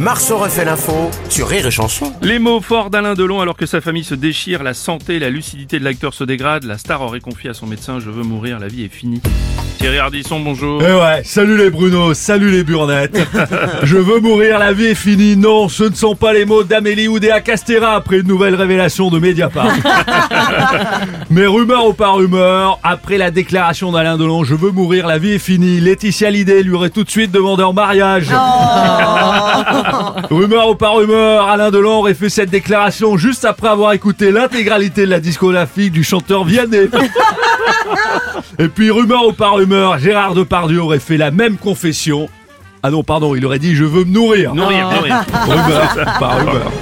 Marceau refait l'info sur Rire et Chanson. Les mots forts d'Alain Delon alors que sa famille se déchire, la santé, la lucidité de l'acteur se dégrade, la star aurait confié à son médecin Je veux mourir, la vie est finie. Thierry Ardisson, bonjour. Eh ouais, salut les Bruno, salut les Burnettes. Je veux mourir, la vie est finie. Non, ce ne sont pas les mots d'Amélie Oudéa Castera après une nouvelle révélation de Mediapart. Mais rumeur ou pas rumeur, après la déclaration d'Alain Delon, je veux mourir, la vie est finie. Laetitia Lidé lui aurait tout de suite demandé en mariage. rumeur ou pas rumeur, Alain Delon aurait fait cette déclaration juste après avoir écouté l'intégralité de la discographie du chanteur Vianney. Et puis, rumeur ou pas rumeur, Gérard Depardieu aurait fait la même confession. Ah non, pardon, il aurait dit je veux me nourrir. Nourrir, nourrir. Rumeur, pas rumeur.